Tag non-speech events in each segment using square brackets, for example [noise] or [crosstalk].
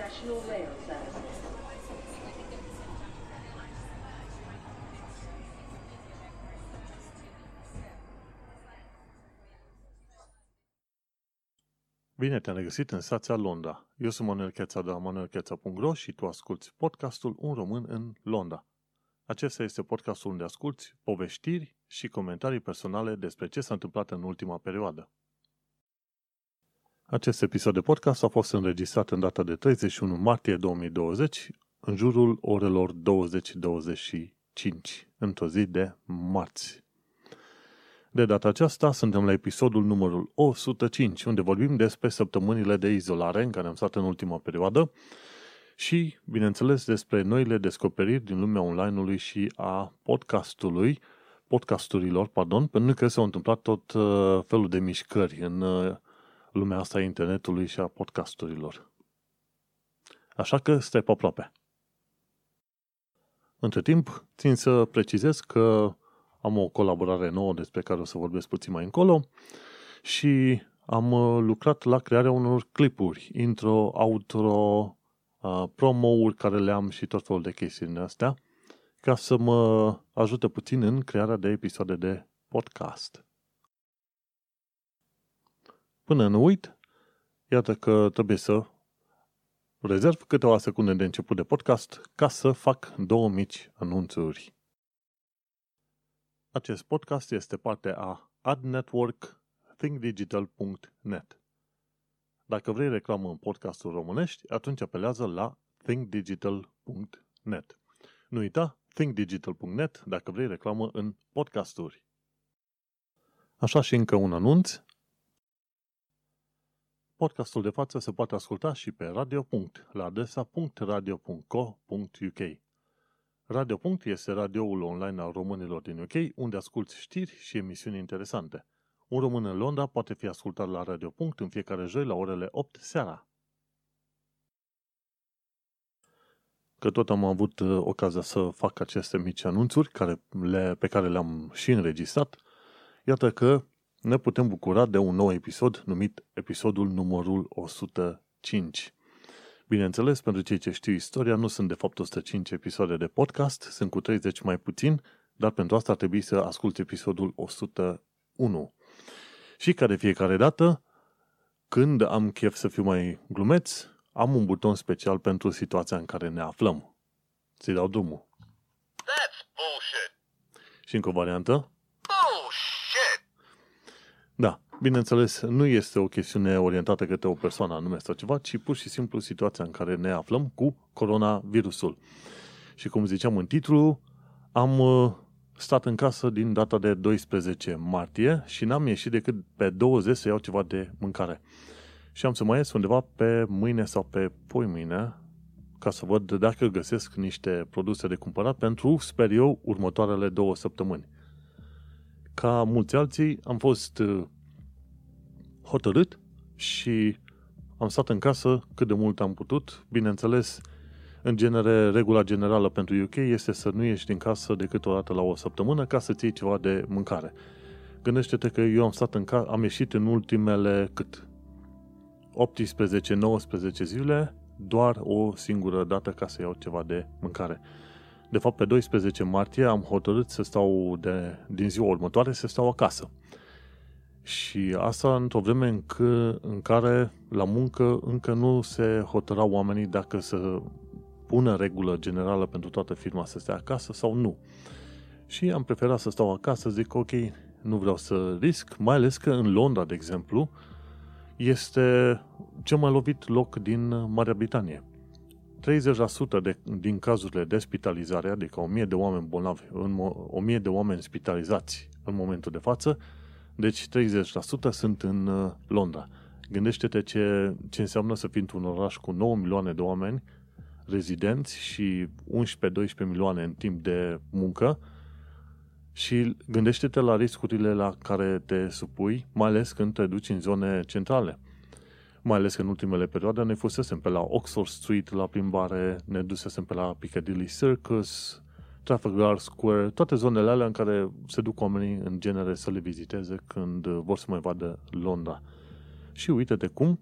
National Rail Service. Bine te-am regăsit în stația Londra. Eu sunt Manuel Cheța de la manuelcheța.ro și tu asculti podcastul Un român în Londra. Acesta este podcastul unde asculti poveștiri și comentarii personale despre ce s-a întâmplat în ultima perioadă. Acest episod de podcast a fost înregistrat în data de 31 martie 2020, în jurul orelor 20.25, într-o zi de marți. De data aceasta suntem la episodul numărul 105, unde vorbim despre săptămânile de izolare în care am stat în ultima perioadă și, bineînțeles, despre noile descoperiri din lumea online-ului și a podcastului, podcasturilor, pardon, pentru că s-au întâmplat tot uh, felul de mișcări în uh, lumea asta a internetului și a podcasturilor. Așa că stai pe aproape. Între timp, țin să precizez că am o colaborare nouă despre care o să vorbesc puțin mai încolo și am uh, lucrat la crearea unor clipuri, intro, outro, uh, promo-uri care le am și tot felul de chestii din astea, ca să mă ajute puțin în crearea de episoade de podcast. Până nu uit, iată că trebuie să rezerv câteva secunde de început de podcast ca să fac două mici anunțuri. Acest podcast este parte a Ad Network thinkdigital.net. Dacă vrei reclamă în podcastul românești, atunci apelează la thinkdigital.net. Nu uita, thinkdigital.net dacă vrei reclamă în podcasturi. Așa și încă un anunț. Podcastul de față se poate asculta și pe radio. la adresa .radio.co.uk. Radio. este radioul online al românilor din UK, unde asculti știri și emisiuni interesante. Un român în Londra poate fi ascultat la Radio. în fiecare joi la orele 8 seara. Că tot am avut uh, ocazia să fac aceste mici anunțuri care le, pe care le-am și înregistrat, iată că ne putem bucura de un nou episod numit episodul numărul 105. Bineînțeles, pentru cei ce știu istoria, nu sunt de fapt 105 episoade de podcast, sunt cu 30 mai puțin, dar pentru asta ar trebui să ascult episodul 101. Și ca de fiecare dată, când am chef să fiu mai glumeț, am un buton special pentru situația în care ne aflăm. Ți dau drumul. That's bullshit. Și încă o variantă. Bullshit. Da, bineînțeles, nu este o chestiune orientată către o persoană anume sau ceva, ci pur și simplu situația în care ne aflăm cu coronavirusul. Și cum ziceam în titlu, am uh, stat în casă din data de 12 martie și n-am ieșit decât pe 20 să iau ceva de mâncare. Și am să mai ies undeva pe mâine sau pe poi mâine ca să văd dacă găsesc niște produse de cumpărat pentru, sper eu, următoarele două săptămâni. Ca mulți alții, am fost uh, hotărât și am stat în casă cât de mult am putut. Bineînțeles, în genere, regula generală pentru UK este să nu ieși din casă decât o dată la o săptămână ca să-ți iei ceva de mâncare. Gândește-te că eu am stat în casă, am ieșit în ultimele cât? 18-19 zile doar o singură dată ca să iau ceva de mâncare. De fapt, pe 12 martie am hotărât să stau de, din ziua următoare să stau acasă. Și asta într-o vreme în, că, în care la muncă încă nu se hotărau oamenii dacă să pună regulă generală pentru toată firma să stea acasă sau nu. Și am preferat să stau acasă, zic ok, nu vreau să risc, mai ales că în Londra, de exemplu, este cel mai lovit loc din Marea Britanie. 30% de, din cazurile de spitalizare, adică 1000 de oameni bolnavi, 1000 de oameni spitalizați în momentul de față, deci 30% sunt în uh, Londra. Gândește-te ce, ce înseamnă să fii într-un oraș cu 9 milioane de oameni rezidenți și 11-12 milioane în timp de muncă și gândește-te la riscurile la care te supui, mai ales când te duci în zone centrale. Mai ales că în ultimele perioade ne fusesem pe la Oxford Street la plimbare, ne dusesem pe la Piccadilly Circus, Trafalgar Square, toate zonele alea în care se duc oamenii în genere să le viziteze când vor să mai vadă Londra. Și uite de cum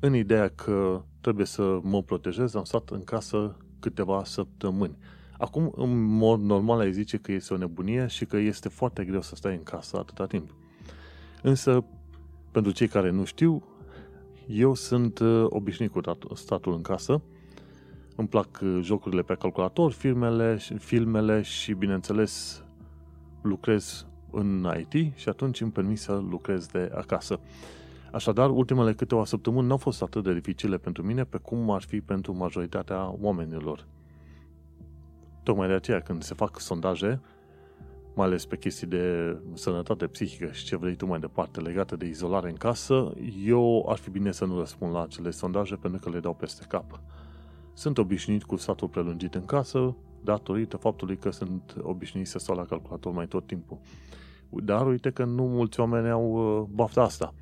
în ideea că trebuie să mă protejez, am stat în casă câteva săptămâni. Acum, în mod normal, ai zice că este o nebunie și că este foarte greu să stai în casă atâta timp. Însă, pentru cei care nu știu, eu sunt uh, obișnuit cu statul în casă. Îmi plac uh, jocurile pe calculator, filmele, filmele și, bineînțeles, lucrez în IT și atunci îmi permis să lucrez de acasă. Așadar, ultimele câteva săptămâni nu au fost atât de dificile pentru mine pe cum ar fi pentru majoritatea oamenilor. Tocmai de aceea, când se fac sondaje, mai ales pe chestii de sănătate psihică și ce vrei tu mai departe legate de izolare în casă, eu ar fi bine să nu răspund la acele sondaje pentru că le dau peste cap. Sunt obișnuit cu statul prelungit în casă, datorită faptului că sunt obișnuit să stau la calculator mai tot timpul. Dar uite că nu mulți oameni au uh, bafta asta.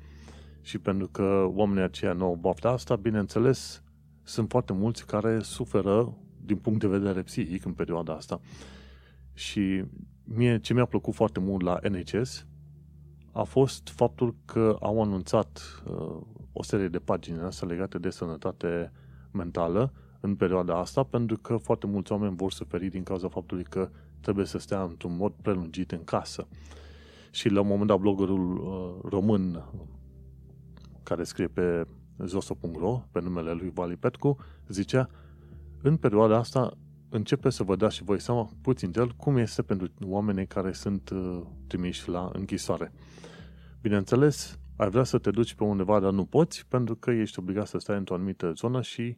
Și pentru că oamenii aceia nu au bafta asta, bineînțeles, sunt foarte mulți care suferă din punct de vedere psihic în perioada asta. Și mie ce mi-a plăcut foarte mult la NHS a fost faptul că au anunțat uh, o serie de pagini astea legate de sănătate mentală în perioada asta, pentru că foarte mulți oameni vor suferi din cauza faptului că trebuie să stea într-un mod prelungit în casă. Și la un moment dat bloggerul uh, român care scrie pe zoso.ro, pe numele lui Vali Petcu, zicea în perioada asta începe să vă dați și voi seama puțin de el cum este pentru oamenii care sunt uh, trimiși la închisoare. Bineînțeles, ai vrea să te duci pe undeva, dar nu poți, pentru că ești obligat să stai într-o anumită zonă și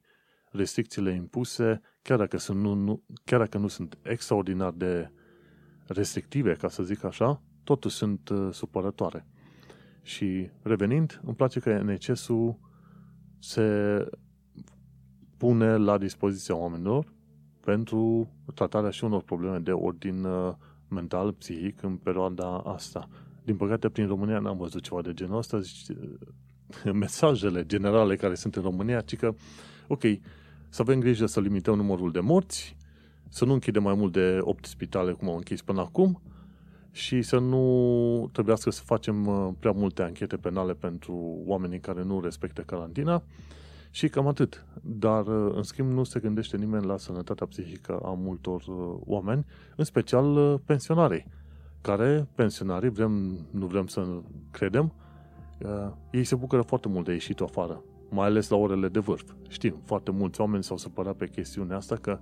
restricțiile impuse, chiar dacă, sunt, nu, nu, chiar dacă nu sunt extraordinar de restrictive, ca să zic așa, totuși sunt uh, supărătoare. Și revenind, îmi place că NCS-ul se pune la dispoziția oamenilor pentru tratarea și unor probleme de ordin uh, mental, psihic în perioada asta. Din păcate, prin România n-am văzut ceva de genul ăsta. [laughs] Mesajele generale care sunt în România, ci că, ok, să avem grijă să limităm numărul de morți, să nu închidem mai mult de 8 spitale cum au închis până acum și să nu trebuiască să facem uh, prea multe anchete penale pentru oamenii care nu respectă carantina și cam atât. Dar, uh, în schimb, nu se gândește nimeni la sănătatea psihică a multor uh, oameni, în special pensionarii, care, pensionarii, vrem, nu vrem să credem, ei se bucură foarte mult de ieșit afară mai ales la orele de vârf. Știm, foarte mulți oameni s-au supărat pe chestiunea asta că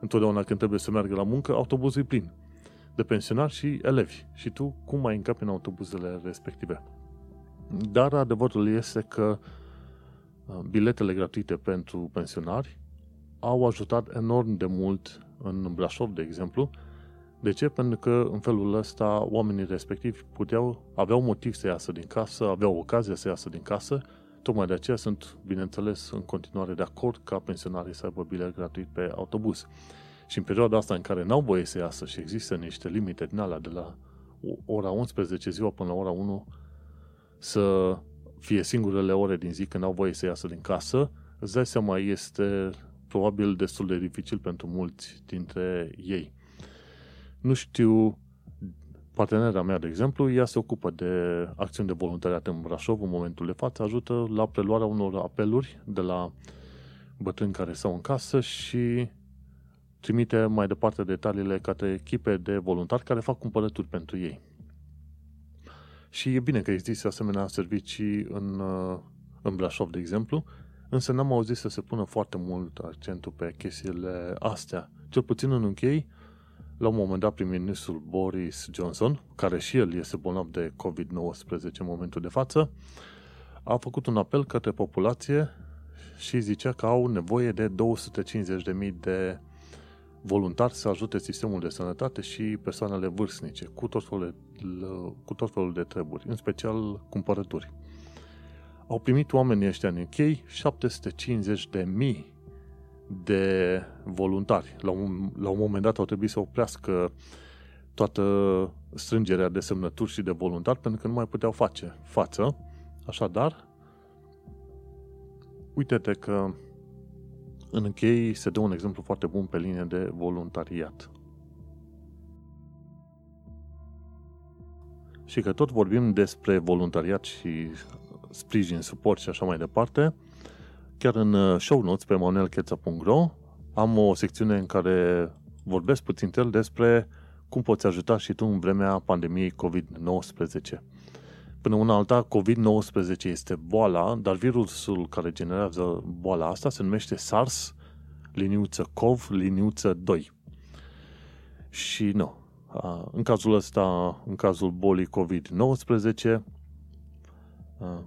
întotdeauna când trebuie să meargă la muncă, autobuzul e plin de pensionari și elevi. Și tu cum mai încapi în autobuzele respective? Dar adevărul este că uh, biletele gratuite pentru pensionari au ajutat enorm de mult în Brașov, de exemplu. De ce? Pentru că în felul ăsta oamenii respectivi puteau, aveau motiv să iasă din casă, aveau ocazia să iasă din casă Tocmai de aceea sunt, bineînțeles, în continuare de acord ca pensionarii să aibă bilet gratuit pe autobuz. Și în perioada asta în care n-au voie să iasă și există niște limite din alea de la ora 11 ziua până la ora 1 să fie singurele ore din zi când au voie să iasă din casă, îți dai seama, este probabil destul de dificil pentru mulți dintre ei. Nu știu Partenera mea, de exemplu, ea se ocupă de acțiuni de voluntariat în Brașov în momentul de față, ajută la preluarea unor apeluri de la bătrâni care stau în casă și trimite mai departe detaliile către echipe de voluntari care fac cumpărături pentru ei. Și e bine că există asemenea servicii în, în Brașov, de exemplu, însă n-am auzit să se pună foarte mult accentul pe chestiile astea. Cel puțin în închei, la un moment dat, prim-ministrul Boris Johnson, care și el este bolnav de COVID-19 în momentul de față, a făcut un apel către populație și zicea că au nevoie de 250.000 de voluntari să ajute sistemul de sănătate și persoanele vârstnice cu tot felul de, cu tot felul de treburi, în special cumpărături. Au primit oamenii ăștia în UK 750 de mii de voluntari. La un, la un moment dat au trebuit să oprească toată strângerea de semnături și de voluntari pentru că nu mai puteau face față. Așadar, uite-te că în închei se dă un exemplu foarte bun pe linie de voluntariat. Și că tot vorbim despre voluntariat și sprijin, suport și așa mai departe, chiar în uh, show notes pe manuelcheța.ro am o secțiune în care vorbesc puțin el despre cum poți ajuta și tu în vremea pandemiei COVID-19. Până una alta, COVID-19 este boala, dar virusul care generează boala asta se numește SARS, liniuță COV, liniuță 2. Și nu, în cazul ăsta, în cazul bolii COVID-19,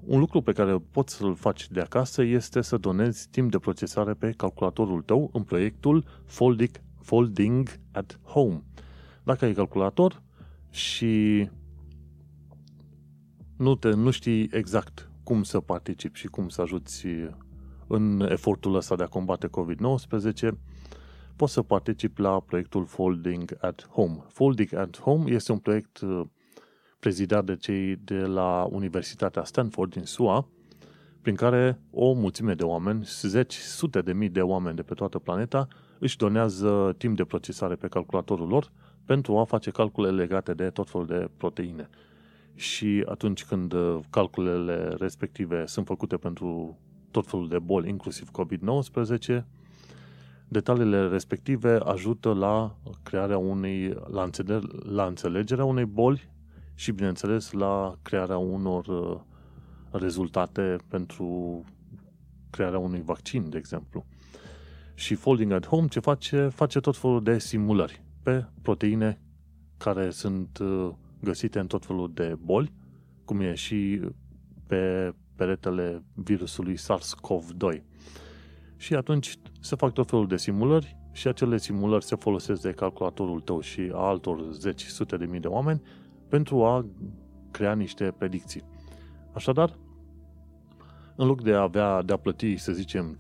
un lucru pe care poți să-l faci de acasă este să donezi timp de procesare pe calculatorul tău în proiectul Folding, Folding at Home. Dacă ai calculator și nu, te, nu știi exact cum să participi și cum să ajuți în efortul ăsta de a combate COVID-19, poți să participi la proiectul Folding at Home. Folding at Home este un proiect uh, prezidat de cei de la Universitatea Stanford din SUA, prin care o mulțime de oameni, zeci, sute de mii de oameni de pe toată planeta, își donează timp de procesare pe calculatorul lor pentru a face calcule legate de tot felul de proteine. Și atunci când uh, calculele respective sunt făcute pentru tot felul de boli, inclusiv COVID-19, detaliile respective ajută la crearea unei, la, înțeleg, la înțelegerea unei boli și, bineînțeles, la crearea unor uh, rezultate pentru crearea unui vaccin, de exemplu. Și Folding at Home ce face? Face tot felul de simulări pe proteine care sunt uh, găsite în tot felul de boli, cum e și pe peretele virusului SARS-CoV-2. Și atunci se fac tot felul de simulări și acele simulări se folosesc de calculatorul tău și a altor zeci, sute de mii de oameni pentru a crea niște predicții. Așadar, în loc de a avea, de a plăti, să zicem,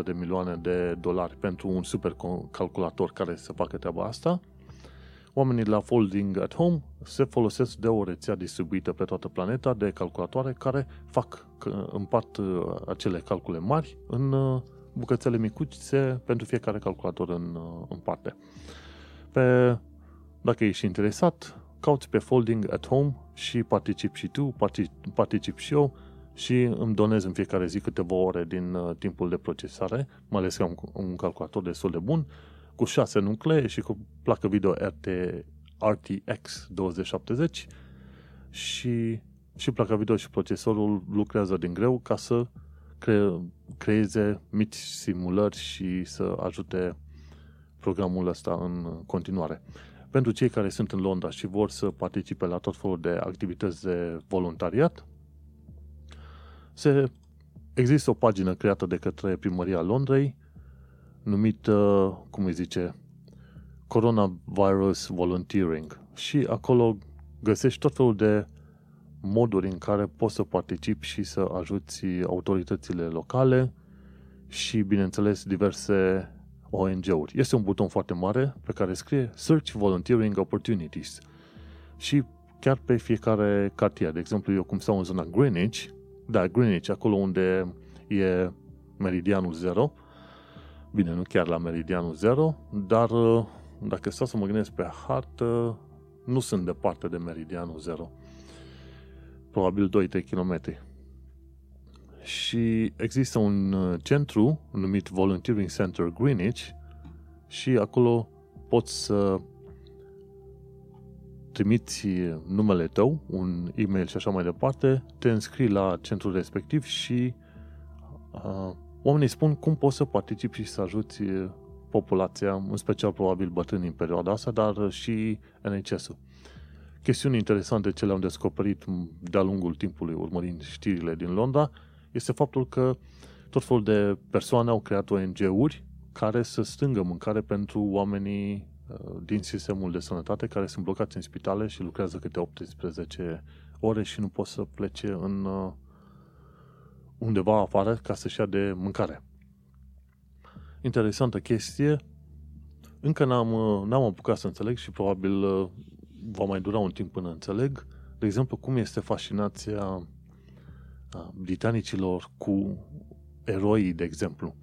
50-100 de milioane de dolari pentru un super calculator care să facă treaba asta, oamenii la Folding at Home se folosesc de o rețea distribuită pe toată planeta de calculatoare care fac, împart uh, acele calcule mari în uh, bucățele micuțe pentru fiecare calculator în, uh, în parte. Pe, dacă ești interesat, cauți pe Folding at Home și particip și tu, particip, particip și eu și îmi donez în fiecare zi câteva ore din uh, timpul de procesare, mai ales că am un calculator destul de bun, cu 6 nuclee și cu placă video RT, RTX 2070 și, și placa video și procesorul lucrează din greu ca să cre- creeze mici simulări și să ajute programul ăsta în continuare. Pentru cei care sunt în Londra și vor să participe la tot felul de activități de voluntariat, se, există o pagină creată de către Primăria Londrei, numită, cum îi zice, Coronavirus Volunteering. Și acolo găsești tot felul de moduri în care poți să participi și să ajuți autoritățile locale și, bineînțeles, diverse ONG-uri. Este un buton foarte mare pe care scrie Search Volunteering Opportunities. Și chiar pe fiecare cartier. De exemplu, eu cum stau în zona Greenwich, da, Greenwich, acolo unde e meridianul 0, bine, nu chiar la meridianul 0, dar dacă stau să mă gândesc pe hartă, nu sunt departe de meridianul 0. Probabil 2-3 km. Și există un uh, centru numit Volunteering Center Greenwich și acolo poți să trimiți numele tău, un e-mail și așa mai departe, te înscrii la centrul respectiv și uh, oamenii spun cum poți să participi și să ajuți populația, în special probabil bătrâni în perioada asta, dar și NHS-ul. Chestiuni interesante ce le-am descoperit de-a lungul timpului urmărind știrile din Londra este faptul că tot felul de persoane au creat ONG-uri care să strângă mâncare pentru oamenii uh, din sistemul de sănătate care sunt blocați în spitale și lucrează câte 18 ore și nu pot să plece în uh, undeva afară ca să-și ia de mâncare. Interesantă chestie. Încă n-am, uh, n-am apucat să înțeleg și probabil va mai dura un timp până înțeleg, de exemplu, cum este fascinația britanicilor cu eroii, de exemplu.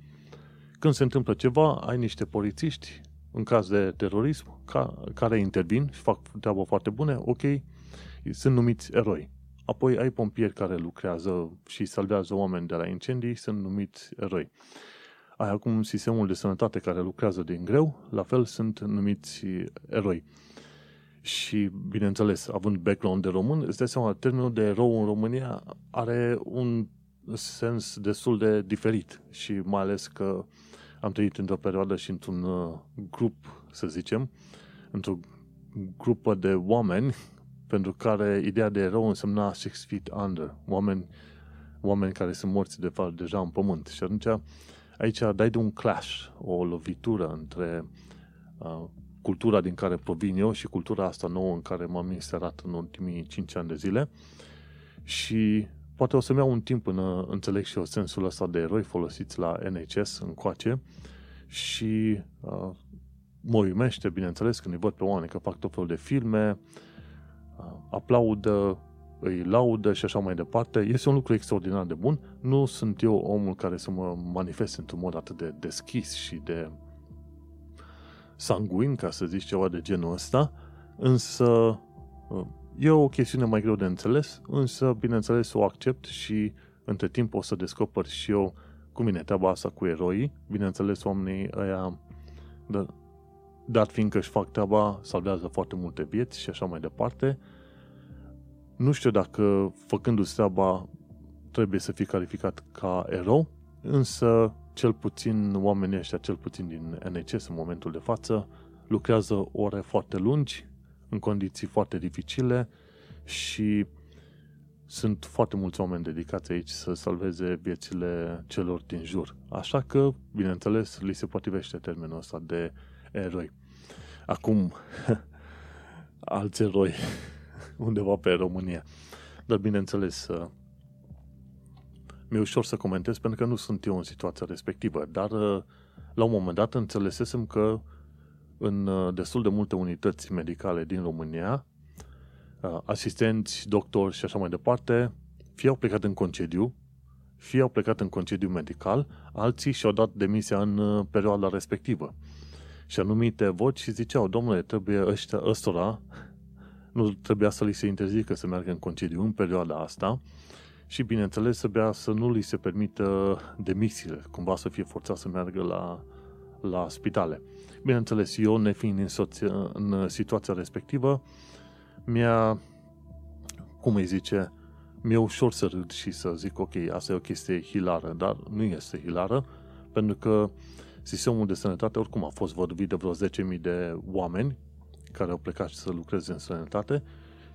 Când se întâmplă ceva, ai niște polițiști, în caz de terorism, ca, care intervin și fac treabă foarte bună, ok, sunt numiți eroi. apoi ai pompieri care lucrează și salvează oameni de la incendii, sunt numiți eroi. Ai acum sistemul de sănătate care lucrează din greu, la fel sunt numiți eroi. Și, bineînțeles, având background de român, îți dai seama, termenul de erou în România are un sens destul de diferit și mai ales că am trăit într-o perioadă și într-un uh, grup, să zicem, într-o grupă de oameni [laughs] pentru care ideea de erou însemna six feet under, oameni, oameni care sunt morți de fapt deja în pământ. Și atunci aici dai de un clash, o lovitură între uh, cultura din care provin eu și cultura asta nouă în care m-am inserat în ultimii 5 ani de zile și poate o să-mi iau un timp până înțeleg și eu sensul ăsta de eroi folosiți la NHS încoace și uh, mă uimește, bineînțeles, când îi văd pe oameni că fac tot felul de filme, uh, aplaudă, îi laudă și așa mai departe. Este un lucru extraordinar de bun. Nu sunt eu omul care să mă manifest într-un mod atât de deschis și de sanguin, ca să zici ceva de genul ăsta, însă uh, e o chestiune mai greu de înțeles, însă, bineînțeles, o accept și între timp o să descoper și eu cum vine treaba asta cu eroii. Bineînțeles, oamenii ăia, dat fiindcă își fac treaba, salvează foarte multe vieți și așa mai departe. Nu știu dacă, făcându-se treaba, trebuie să fie calificat ca erou, însă cel puțin oamenii ăștia, cel puțin din NHS în momentul de față, lucrează ore foarte lungi, în condiții foarte dificile și sunt foarte mulți oameni dedicați aici să salveze viețile celor din jur. Așa că, bineînțeles, li se potrivește termenul ăsta de eroi. Acum, [laughs] alți eroi [laughs] undeva pe România. Dar, bineînțeles, mi-e ușor să comentez pentru că nu sunt eu în situația respectivă, dar la un moment dat înțelesesem că în destul de multe unități medicale din România, asistenți, doctori și așa mai departe, fie au plecat în concediu, fie au plecat în concediu medical, alții și-au dat demisia în perioada respectivă. Și anumite voci ziceau, domnule, trebuie ăștia, ăstora, nu trebuia să li se interzică să meargă în concediu în perioada asta, și, bineînțeles, să bea să nu li se permită demisiile, cumva să fie forțat să meargă la, la spitale. Bineînțeles, eu, nefiind în, soția, în situația respectivă, mi-a, cum îi zice, mi-e ușor să râd și să zic, ok, asta e o chestie hilară, dar nu este hilară, pentru că sistemul de sănătate oricum a fost vorbit de vreo 10.000 de oameni care au plecat să lucreze în sănătate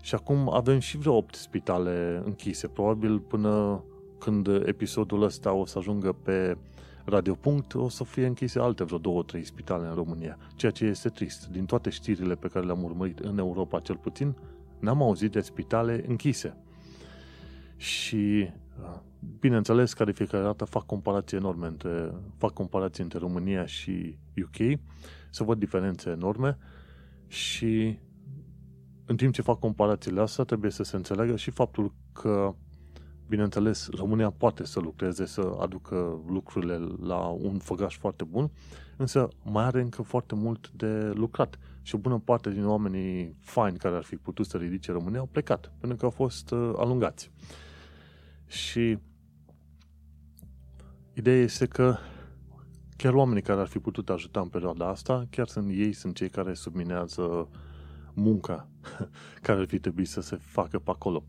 și acum avem și vreo 8 spitale închise. Probabil până când episodul ăsta o să ajungă pe Radiopunct, o să fie închise alte vreo 2-3 spitale în România. Ceea ce este trist. Din toate știrile pe care le-am urmărit în Europa cel puțin, n-am auzit de spitale închise. Și bineînțeles, ca de fiecare dată fac comparații enorme între, fac comparații între România și UK, să văd diferențe enorme și în timp ce fac comparațiile astea, trebuie să se înțeleagă și faptul că, bineînțeles, România poate să lucreze, să aducă lucrurile la un făgaș foarte bun, însă mai are încă foarte mult de lucrat. Și o bună parte din oamenii faini care ar fi putut să ridice România au plecat, pentru că au fost uh, alungați. Și ideea este că chiar oamenii care ar fi putut ajuta în perioada asta, chiar sunt ei, sunt cei care subminează munca [laughs] care ar fi trebuit să se facă pe acolo.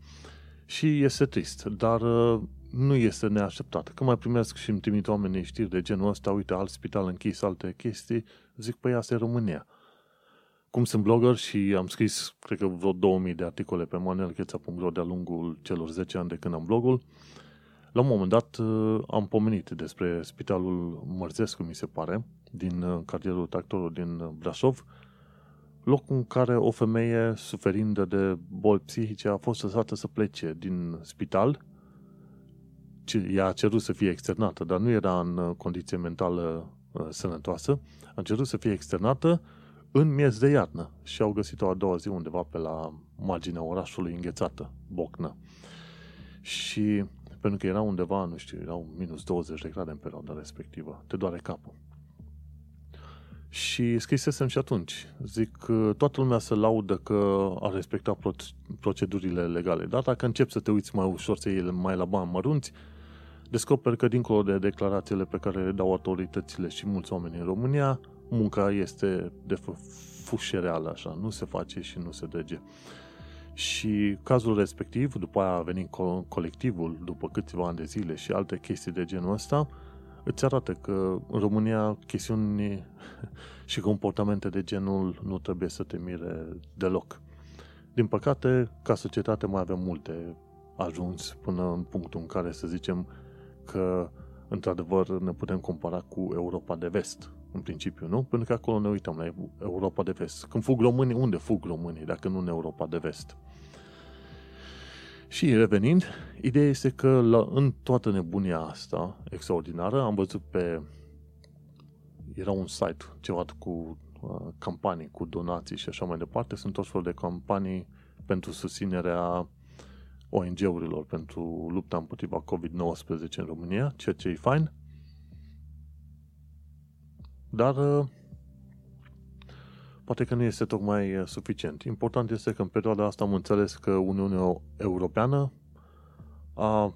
Și este trist, dar uh, nu este neașteptat. Când mai primesc și îmi trimit oamenii știri de genul ăsta, uite, alt spital închis, alte chestii, zic, păi asta e România. Cum sunt blogger și am scris, cred că vreo 2000 de articole pe manuelcheța.ro de-a lungul celor 10 ani de când am blogul, la un moment dat uh, am pomenit despre spitalul Mărzescu, mi se pare, din uh, cartierul Tractorul din Brașov, locul în care o femeie suferind de boli psihice a fost lăsată să plece din spital. Ea a cerut să fie externată, dar nu era în uh, condiție mentală uh, sănătoasă. A cerut să fie externată în miez de iarnă și au găsit-o a doua zi undeva pe la marginea orașului înghețată, Bocnă. Și pentru că era undeva, nu știu, erau minus 20 de grade în perioada respectivă. Te doare capul. Și scrisesem și atunci. Zic că toată lumea se laudă că a respectat procedurile legale. Dar dacă încep să te uiți mai ușor, să iei mai la bani mărunți, descoperi că dincolo de declarațiile pe care le dau autoritățile și mulți oameni în România, munca este de fușereală așa, nu se face și nu se dege. Și cazul respectiv, după aia a venit colectivul, după câțiva ani de zile și alte chestii de genul ăsta, îți arată că în România chestiuni [laughs] și comportamente de genul nu trebuie să te mire deloc. Din păcate, ca societate mai avem multe ajuns până în punctul în care să zicem că într-adevăr ne putem compara cu Europa de vest, în principiu, nu? Pentru că acolo ne uităm la Europa de vest. Când fug românii, unde fug românii, dacă nu în Europa de vest? Și revenind, ideea este că la, în toată nebunia asta extraordinară am văzut pe era un site ceva cu uh, campanii, cu donații și așa mai departe. Sunt tot felul de campanii pentru susținerea ONG-urilor pentru lupta împotriva COVID-19 în România, ceea ce e fain. Dar uh, poate că nu este tocmai uh, suficient. Important este că în perioada asta am înțeles că Uniunea Europeană a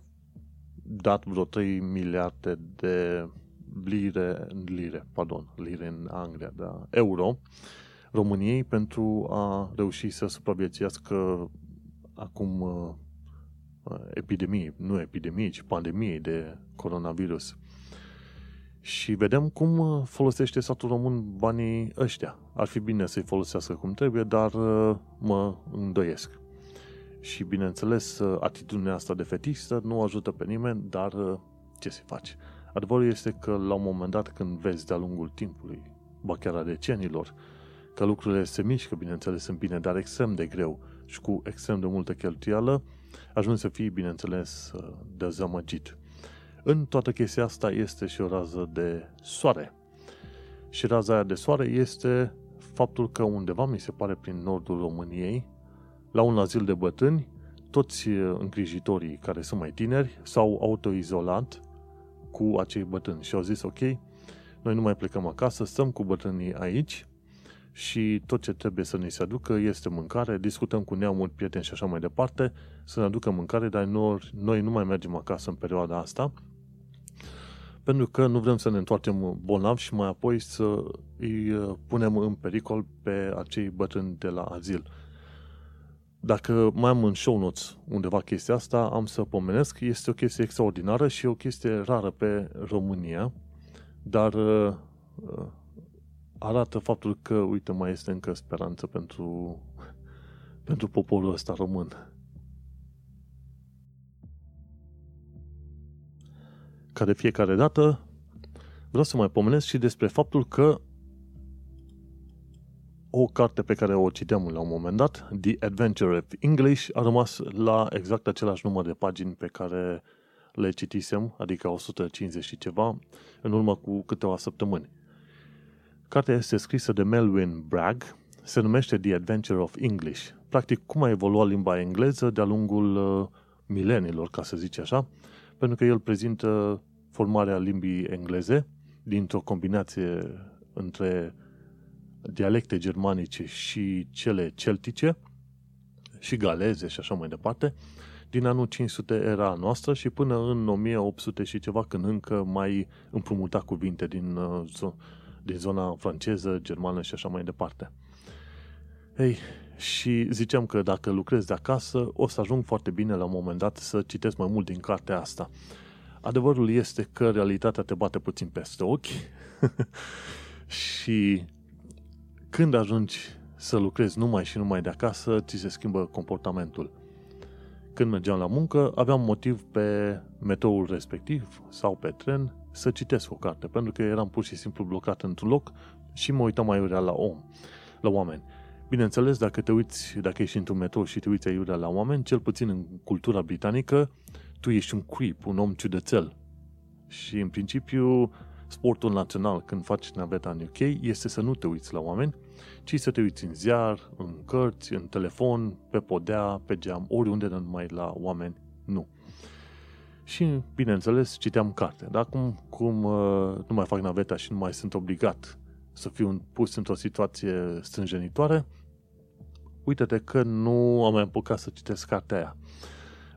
dat vreo 3 miliarde de lire, lire, pardon, lire în Anglia, da, euro, României pentru a reuși să supraviețuiască acum uh, epidemie, nu epidemie, ci pandemie de coronavirus. Și vedem cum uh, folosește satul român banii ăștia. Ar fi bine să-i folosească cum trebuie, dar uh, mă îndoiesc. Și bineînțeles, uh, atitudinea asta de fetistă nu ajută pe nimeni, dar ce se face? Adevărul este că la un moment dat când vezi de-a lungul timpului, ba chiar a decenilor, că lucrurile se mișcă, bineînțeles, sunt bine, dar extrem de greu și cu extrem de multă cheltuială, ajungi să fii, bineînțeles, dezamăgit. În toată chestia asta este și o rază de soare. Și raza aia de soare este faptul că undeva, mi se pare, prin nordul României, la un azil de bătrâni, toți îngrijitorii care sunt mai tineri s-au autoizolat cu acei bătrâni și au zis, ok, noi nu mai plecăm acasă, stăm cu bătrânii aici și tot ce trebuie să ne se aducă este mâncare, discutăm cu neamuri, prieteni și așa mai departe, să ne aducă mâncare, dar noi nu mai mergem acasă în perioada asta, pentru că nu vrem să ne întoarcem bolnavi și mai apoi să îi uh, punem în pericol pe acei bătrâni de la azil. Dacă mai am în show notes undeva chestia asta, am să pomenesc. Este o chestie extraordinară și o chestie rară pe România, dar uh, uh, arată faptul că, uite, mai este încă speranță pentru, [laughs] pentru poporul ăsta român. Ca de fiecare dată, vreau să mai pomenesc și despre faptul că o carte pe care o citeam la un moment dat, The Adventure of English, a rămas la exact același număr de pagini pe care le citisem, adică 150 și ceva, în urmă cu câteva săptămâni. Cartea este scrisă de Melvin Bragg, se numește The Adventure of English. Practic, cum a evoluat limba engleză de-a lungul uh, milenilor, ca să zice așa, pentru că el prezintă formarea limbii engleze dintr-o combinație între dialecte germanice și cele celtice și galeze și așa mai departe, din anul 500 era noastră și până în 1800 și ceva, când încă mai împrumuta cuvinte din, uh, din zona franceză, germană și așa mai departe. Ei, și ziceam că dacă lucrez de acasă, o să ajung foarte bine la un moment dat să citesc mai mult din cartea asta. Adevărul este că realitatea te bate puțin peste ochi [laughs] și când ajungi să lucrezi numai și numai de acasă, ți se schimbă comportamentul. Când mergeam la muncă, aveam motiv pe metoul respectiv sau pe tren să citesc o carte, pentru că eram pur și simplu blocat într-un loc și mă uitam mai urea la om, la oameni. Bineînțeles, dacă te uiți, dacă ești într-un metrou și te uiți aiurea la oameni, cel puțin în cultura britanică, tu ești un creep, un om ciudățel. Și în principiu, sportul național când faci naveta în UK este să nu te uiți la oameni, ci să te uiți în ziar, în cărți, în telefon, pe podea, pe geam, oriunde numai la oameni, nu. Și, bineînțeles, citeam carte. Dar acum, cum uh, nu mai fac naveta și nu mai sunt obligat să fiu pus într-o situație strânjenitoare, uite-te că nu am mai apucat să citesc cartea aia.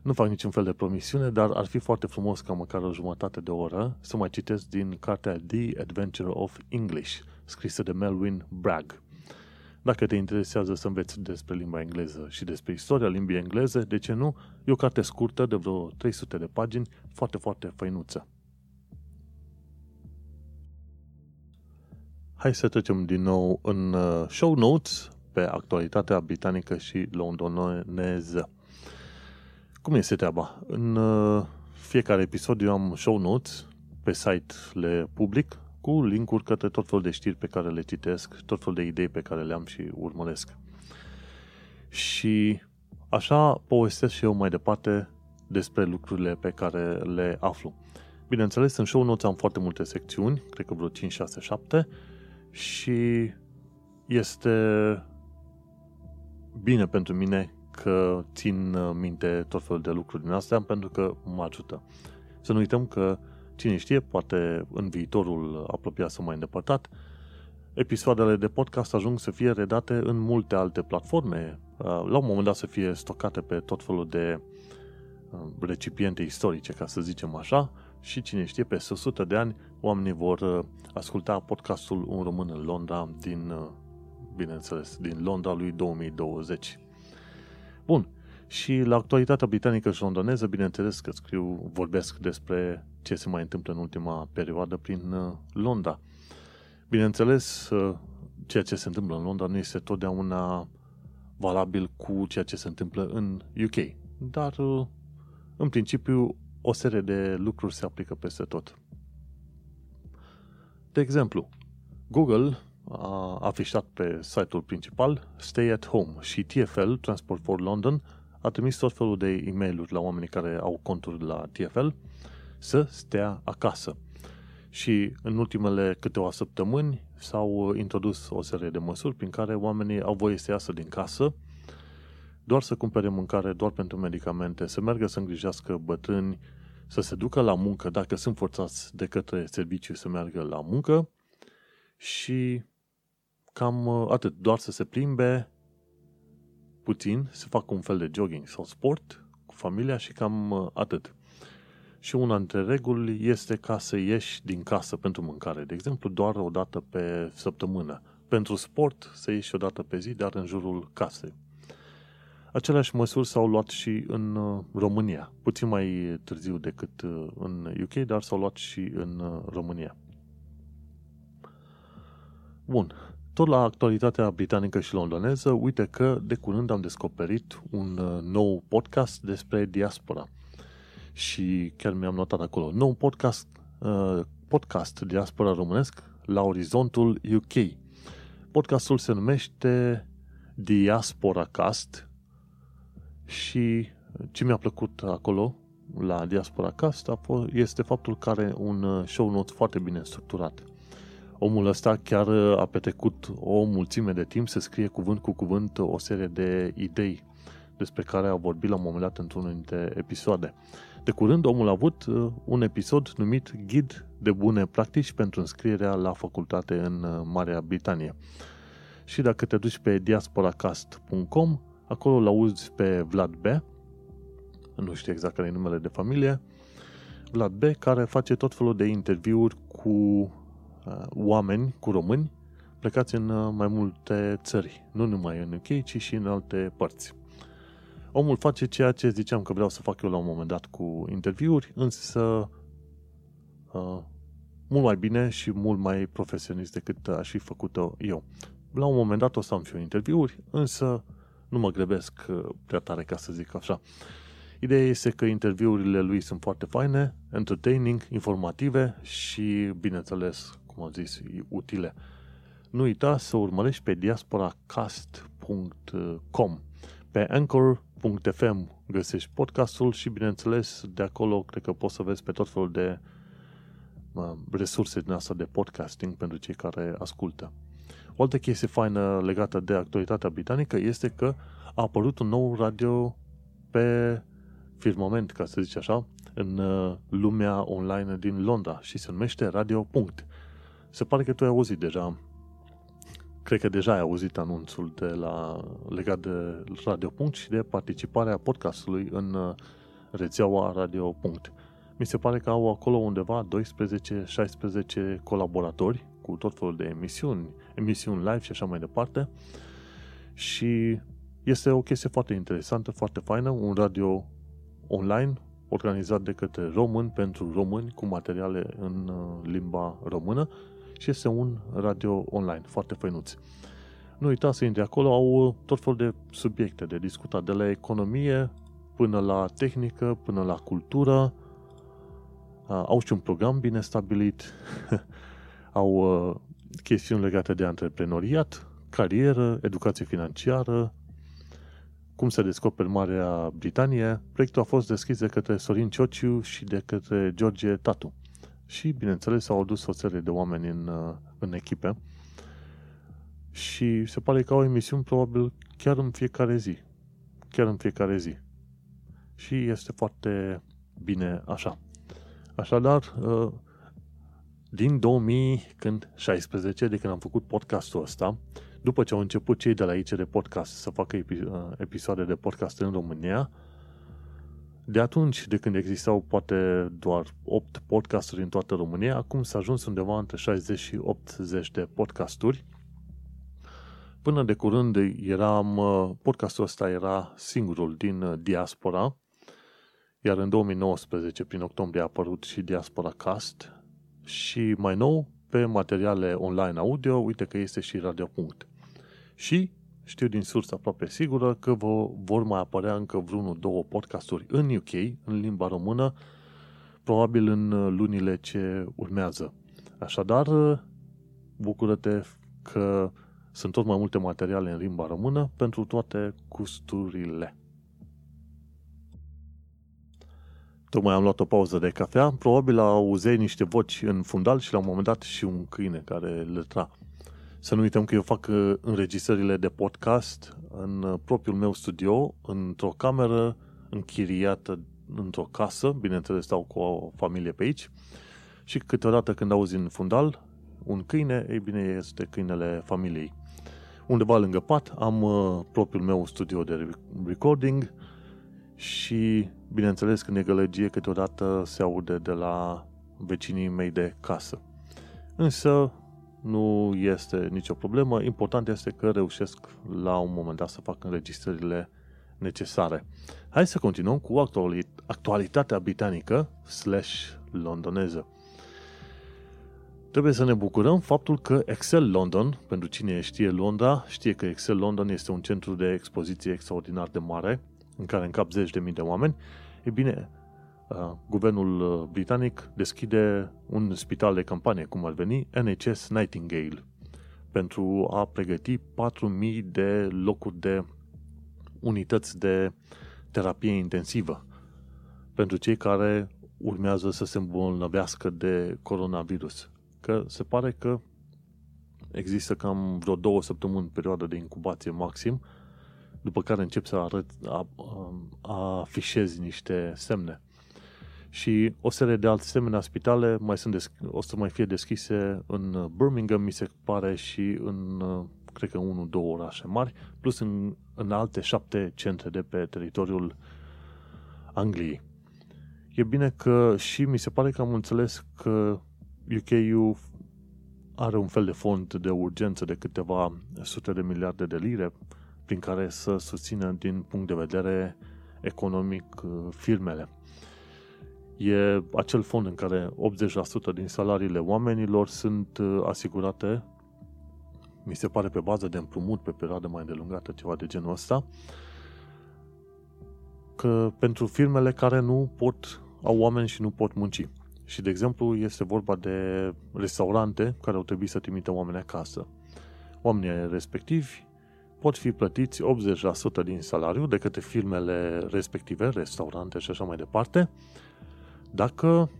Nu fac niciun fel de promisiune, dar ar fi foarte frumos ca măcar o jumătate de oră să mai citesc din cartea The Adventure of English, scrisă de Melvin Bragg. Dacă te interesează să înveți despre limba engleză și despre istoria limbii engleze, de ce nu? E o carte scurtă de vreo 300 de pagini, foarte, foarte făinuță. Hai să trecem din nou în uh, show notes pe actualitatea britanică și londoneză. Cum este treaba? În uh, fiecare episod eu am show notes pe site le public cu linkuri către tot felul de știri pe care le citesc, tot felul de idei pe care le am și urmăresc. Și așa povestesc și eu mai departe despre lucrurile pe care le aflu. Bineînțeles, în show notes am foarte multe secțiuni, cred că vreo 5, 6, 7 și este bine pentru mine că țin minte tot felul de lucruri din astea pentru că mă ajută. Să nu uităm că Cine știe, poate în viitorul apropiat sau mai îndepărtat, episoadele de podcast ajung să fie redate în multe alte platforme, uh, la un moment dat să fie stocate pe tot felul de uh, recipiente istorice, ca să zicem așa, și cine știe, peste 100 de ani, oamenii vor uh, asculta podcastul Un român în Londra din, bineînțeles, din Londra lui 2020. Bun, și la actualitatea britanică și londoneză, bineînțeles că scriu, vorbesc despre ce se mai întâmplă în ultima perioadă prin uh, Londra. Bineînțeles, uh, ceea ce se întâmplă în Londra nu este totdeauna valabil cu ceea ce se întâmplă în UK. Dar, uh, în principiu, o serie de lucruri se aplică peste tot. De exemplu, Google a afișat pe site-ul principal Stay at Home și TFL, Transport for London, a trimis tot felul de e mail la oamenii care au conturi la TFL să stea acasă. Și în ultimele câteva săptămâni s-au introdus o serie de măsuri prin care oamenii au voie să iasă din casă doar să cumpere mâncare, doar pentru medicamente, să meargă să îngrijească bătrâni, să se ducă la muncă dacă sunt forțați de către serviciu să meargă la muncă și cam atât, doar să se plimbe puțin, să facă un fel de jogging sau sport cu familia și cam atât și una dintre reguli este ca să ieși din casă pentru mâncare. De exemplu, doar o dată pe săptămână. Pentru sport, să ieși o dată pe zi, dar în jurul casei. Aceleași măsuri s-au luat și în uh, România. Puțin mai târziu decât uh, în UK, dar s-au luat și în uh, România. Bun. Tot la actualitatea britanică și londoneză, uite că de curând am descoperit un nou podcast despre diaspora – și chiar mi-am notat acolo, nou podcast, uh, podcast Diaspora Românesc la orizontul UK. Podcastul se numește Diaspora Cast și ce mi-a plăcut acolo la Diaspora Cast a fost, este faptul că are un uh, show note foarte bine structurat. Omul ăsta chiar uh, a petrecut o mulțime de timp să scrie cuvânt cu cuvânt o serie de idei despre care a vorbit la un moment dat într-unul dintre episoade. De curând, omul a avut uh, un episod numit Ghid de bune practici pentru înscrierea la facultate în uh, Marea Britanie. Și dacă te duci pe diasporacast.com, acolo îl auzi pe Vlad B., nu știu exact care e numele de familie, Vlad B., care face tot felul de interviuri cu uh, oameni, cu români, plecați în uh, mai multe țări, nu numai în UK, ci și în alte părți. Omul face ceea ce ziceam că vreau să fac eu la un moment dat cu interviuri, însă uh, mult mai bine și mult mai profesionist decât aș fi făcut-o eu. La un moment dat o să am și eu interviuri, însă nu mă grăbesc uh, prea tare ca să zic așa. Ideea este că interviurile lui sunt foarte faine, entertaining, informative și, bineînțeles, cum am zis, utile. Nu uita să urmărești pe diasporacast.com pe Anchor.fm găsești podcastul și, bineînțeles, de acolo cred că poți să vezi pe tot felul de uh, resurse din asta de podcasting pentru cei care ascultă. O altă chestie faină legată de actualitatea britanică este că a apărut un nou radio pe firmament, ca să zici așa, în uh, lumea online din Londra și se numește Radio. Se pare că tu ai auzit deja cred că deja ai auzit anunțul de la, legat de Radio Punct și de participarea podcastului în uh, rețeaua Radio Punct. Mi se pare că au acolo undeva 12-16 colaboratori cu tot felul de emisiuni, emisiuni live și așa mai departe. Și este o chestie foarte interesantă, foarte faină, un radio online organizat de către români pentru români cu materiale în uh, limba română și este un radio online foarte făinuț. Nu uita să intri acolo, au uh, tot felul de subiecte de discutat, de la economie până la tehnică, până la cultură. Uh, au și un program bine stabilit, [laughs] au chestiuni legate de antreprenoriat, carieră, educație financiară, cum se descoperi Marea Britanie, proiectul a fost deschis de către Sorin Ciociu și de către George Tatu. Și, bineînțeles, s-au adus o serie de oameni în, uh, în echipe și se pare că au emisiuni probabil chiar în fiecare zi. Chiar în fiecare zi. Și este foarte bine așa. Așadar, uh, din 2016, de când am făcut podcastul ăsta, după ce au început cei de la aici de podcast să facă uh, episoade de podcast în România, de atunci, de când existau poate doar 8 podcasturi în toată România, acum s-a ajuns undeva între 60 și 80 de podcasturi. Până de curând eram, uh, podcastul ăsta era singurul din uh, diaspora, iar în 2019, prin octombrie, a apărut și Diaspora Cast și mai nou, pe materiale online audio, uite că este și Radio Punct. Și știu din sursă aproape sigură că vor mai apărea încă vreunul, două podcasturi în UK, în limba română, probabil în lunile ce urmează. Așadar, bucură-te că sunt tot mai multe materiale în limba română pentru toate gusturile. Tocmai am luat o pauză de cafea, probabil auzeai niște voci în fundal și la un moment dat și un câine care lătra. Să nu uităm că eu fac uh, înregistrările de podcast în uh, propriul meu studio, într-o cameră închiriată într-o casă, bineînțeles stau cu o familie pe aici, și câteodată când auzi în fundal un câine, ei bine, este câinele familiei. Undeva lângă pat am uh, propriul meu studio de recording și, bineînțeles, când e gălăgie, câteodată se aude de la vecinii mei de casă. Însă, nu este nicio problemă. Important este că reușesc la un moment dat să fac înregistrările necesare. Hai să continuăm cu actualitatea britanică slash londoneză. Trebuie să ne bucurăm faptul că Excel London, pentru cine știe Londra, știe că Excel London este un centru de expoziție extraordinar de mare, în care încap zeci de mii de oameni. E bine, Uh, guvernul uh, britanic deschide un spital de campanie, cum ar veni, NHS Nightingale, pentru a pregăti 4.000 de locuri de unități de terapie intensivă pentru cei care urmează să se îmbolnăvească de coronavirus. Că se pare că există cam vreo două săptămâni perioadă de incubație maxim, după care încep să arăt, a, a, a afișezi niște semne și o serie de alte spitale mai sunt des- o să mai fie deschise în Birmingham, mi se pare, și în, cred că, unul, două orașe mari, plus în, în alte șapte centre de pe teritoriul Angliei. E bine că și mi se pare că am înțeles că UK-ul are un fel de fond de urgență de câteva sute de miliarde de lire prin care să susțină din punct de vedere economic firmele e acel fond în care 80% din salariile oamenilor sunt uh, asigurate, mi se pare pe bază de împrumut pe perioadă mai delungată, ceva de genul ăsta, că pentru firmele care nu pot, au oameni și nu pot munci. Și, de exemplu, este vorba de restaurante care au trebuit să trimită oameni acasă. Oamenii respectivi pot fi plătiți 80% din salariu de către firmele respective, restaurante și așa mai departe, dacă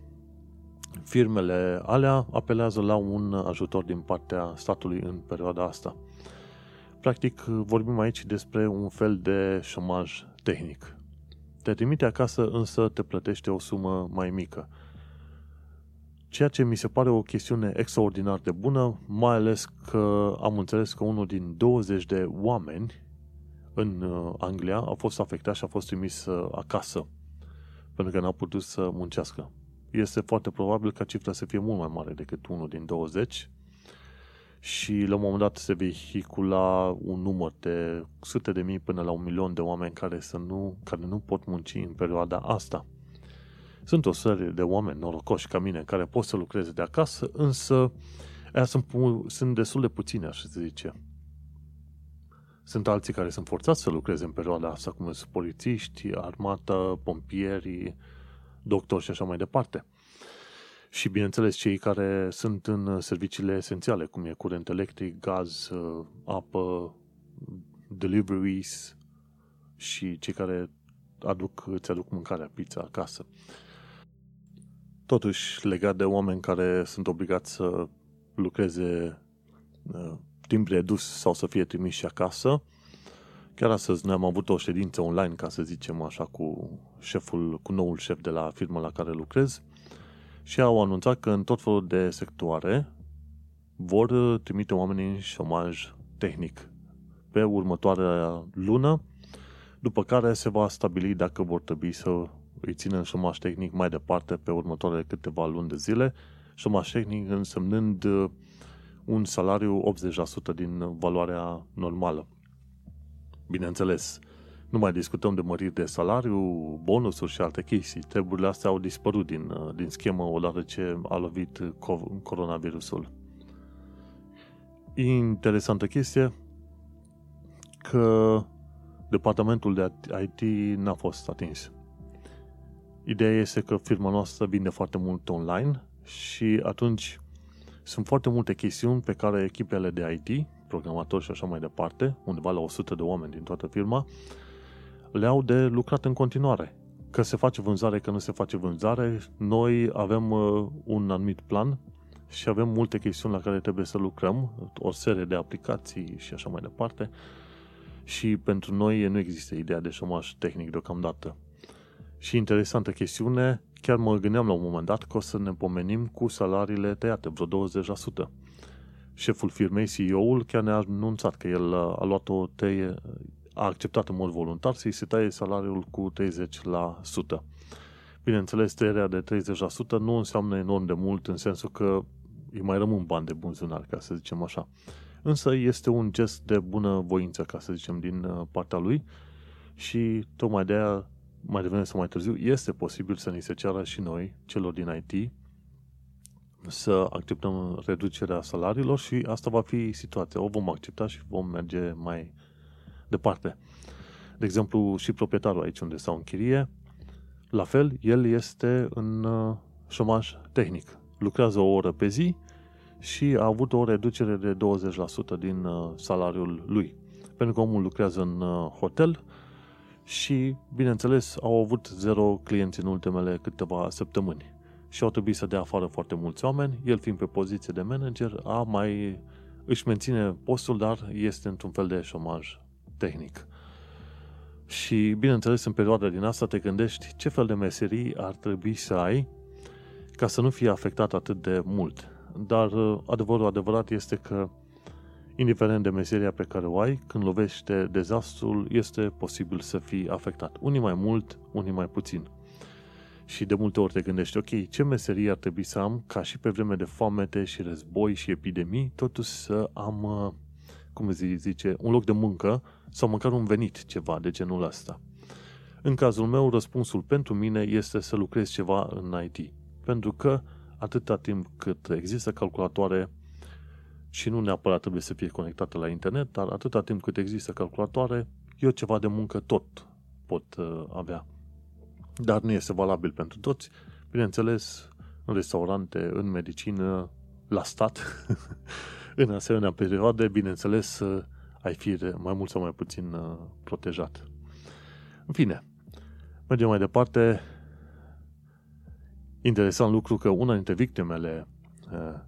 firmele alea apelează la un ajutor din partea statului în perioada asta. Practic, vorbim aici despre un fel de șomaj tehnic. Te trimite acasă, însă te plătește o sumă mai mică. Ceea ce mi se pare o chestiune extraordinar de bună, mai ales că am înțeles că unul din 20 de oameni în uh, Anglia a fost afectat și a fost trimis uh, acasă pentru că n-a putut să muncească. Este foarte probabil ca cifra să fie mult mai mare decât unul din 20 și la un moment dat se vehicula un număr de sute de mii până la un milion de oameni care, să nu, care nu pot munci în perioada asta. Sunt o serie de oameni norocoși ca mine care pot să lucreze de acasă, însă aia sunt, sunt destul de puține, așa se zice. Sunt alții care sunt forțați să lucreze în perioada asta, cum sunt polițiști, armată, pompieri, doctori și așa mai departe. Și, bineînțeles, cei care sunt în serviciile esențiale, cum e curent electric, gaz, apă, deliveries și cei care aduc, îți aduc mâncarea, pizza acasă. Totuși, legat de oameni care sunt obligați să lucreze uh, timp redus sau să fie trimiși acasă, chiar astăzi ne-am avut o ședință online, ca să zicem așa, cu șeful, cu noul șef de la firma la care lucrez. Și au anunțat că în tot felul de sectoare vor trimite oamenii în șomaj tehnic pe următoarea lună, după care se va stabili dacă vor trebui să îi țină în șomaj tehnic mai departe pe următoarele câteva luni de zile, șomaj tehnic însemnând uh, un salariu 80% din valoarea normală. Bineînțeles, nu mai discutăm de măriri de salariu, bonusuri și alte chestii. Treburile astea au dispărut din, uh, din schemă odată ce a lovit coronavirusul. Interesantă chestie că departamentul de IT n-a fost atins. Ideea este că firma noastră vinde foarte mult online și atunci sunt foarte multe chestiuni pe care echipele de IT, programatori și așa mai departe, undeva la 100 de oameni din toată firma, le-au de lucrat în continuare. Că se face vânzare, că nu se face vânzare, noi avem uh, un anumit plan și avem multe chestiuni la care trebuie să lucrăm, o serie de aplicații și așa mai departe. Și pentru noi nu există ideea de șomaj tehnic deocamdată. Și interesantă chestiune, chiar mă gândeam la un moment dat că o să ne pomenim cu salariile tăiate, vreo 20%. Șeful firmei, CEO-ul, chiar ne-a anunțat că el a luat o tăie, a acceptat în mod voluntar să-i se taie salariul cu 30%. Bineînțeles, tăierea de 30% nu înseamnă enorm de mult în sensul că îi mai rămân bani de bunzunar, ca să zicem așa. Însă este un gest de bună voință, ca să zicem, din uh, partea lui și tocmai de aia mai devreme sau mai târziu, este posibil să ni se ceară și noi, celor din IT, să acceptăm reducerea salariilor și asta va fi situația. O vom accepta și vom merge mai departe. De exemplu, și proprietarul aici unde stau în chirie, la fel, el este în uh, șomaj tehnic. Lucrează o oră pe zi și a avut o reducere de 20% din uh, salariul lui. Pentru că omul lucrează în uh, hotel, și, bineînțeles, au avut zero clienți în ultimele câteva săptămâni și au trebuit să dea afară foarte mulți oameni, el fiind pe poziție de manager, a mai își menține postul, dar este într-un fel de șomaj tehnic. Și, bineînțeles, în perioada din asta te gândești ce fel de meserii ar trebui să ai ca să nu fie afectat atât de mult. Dar adevărul adevărat este că indiferent de meseria pe care o ai, când lovește dezastrul, este posibil să fii afectat. Unii mai mult, unii mai puțin. Și de multe ori te gândești, ok, ce meserie ar trebui să am ca și pe vreme de foamete și război și epidemii, totuși să am, uh, cum zice, un loc de muncă sau măcar un venit, ceva de genul ăsta. În cazul meu, răspunsul pentru mine este să lucrez ceva în IT. Pentru că atâta timp cât există calculatoare, și nu neapărat trebuie să fie conectată la internet, dar atâta timp cât există calculatoare, eu ceva de muncă tot pot uh, avea. Dar nu este valabil pentru toți. Bineînțeles, în restaurante, în medicină, la stat, [laughs] în asemenea perioade, bineînțeles, uh, ai fi mai mult sau mai puțin uh, protejat. În fine, mergem mai departe. Interesant lucru că una dintre victimele uh,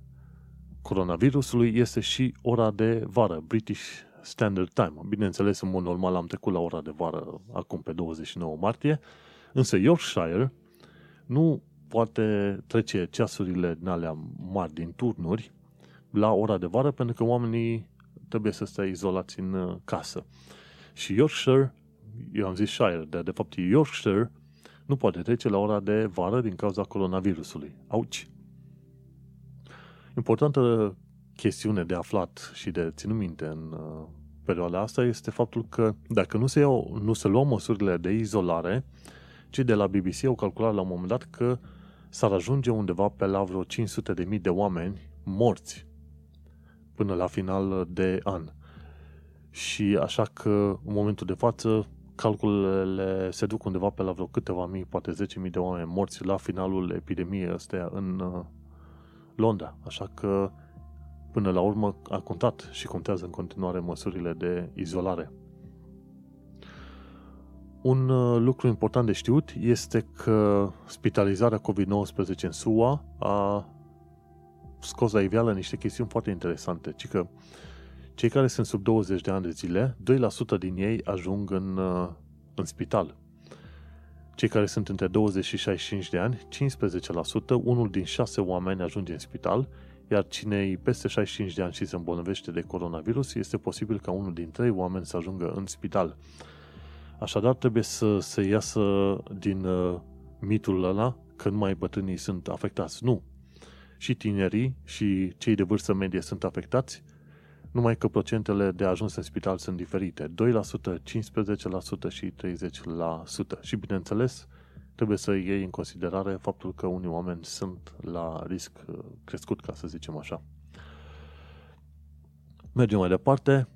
coronavirusului este și ora de vară, British Standard Time. Bineînțeles, în mod normal am trecut la ora de vară acum pe 29 martie, însă Yorkshire nu poate trece ceasurile din alea mari din turnuri la ora de vară pentru că oamenii trebuie să stea izolați în uh, casă. Și Yorkshire, eu am zis Shire, dar de fapt Yorkshire nu poate trece la ora de vară din cauza coronavirusului. Auci! Importantă chestiune de aflat și de ținut minte în uh, perioada asta este faptul că dacă nu se, iau, nu se luau măsurile de izolare, cei de la BBC au calculat la un moment dat că s-ar ajunge undeva pe la vreo 500.000 de oameni morți până la final de an. Și așa că în momentul de față calculele se duc undeva pe la vreo câteva mii, poate 10.000 de oameni morți la finalul epidemiei astea în uh, Londra. Așa că până la urmă a contat și contează în continuare măsurile de izolare. Un uh, lucru important de știut este că spitalizarea COVID-19 în SUA a scos la iveală niște chestiuni foarte interesante, ci că cei care sunt sub 20 de ani de zile, 2% din ei ajung în, uh, în spital. Cei care sunt între 20 și 65 de ani, 15%, unul din 6 oameni ajunge în spital, iar cine e peste 65 de ani și se îmbolnăvește de coronavirus, este posibil ca unul din 3 oameni să ajungă în spital. Așadar, trebuie să se iasă din uh, mitul ăla că numai bătrânii sunt afectați. Nu. Și tinerii și cei de vârstă medie sunt afectați, numai că procentele de ajuns în spital sunt diferite. 2%, 15% și 30%. Și bineînțeles, trebuie să iei în considerare faptul că unii oameni sunt la risc uh, crescut, ca să zicem așa. Mergem mai departe.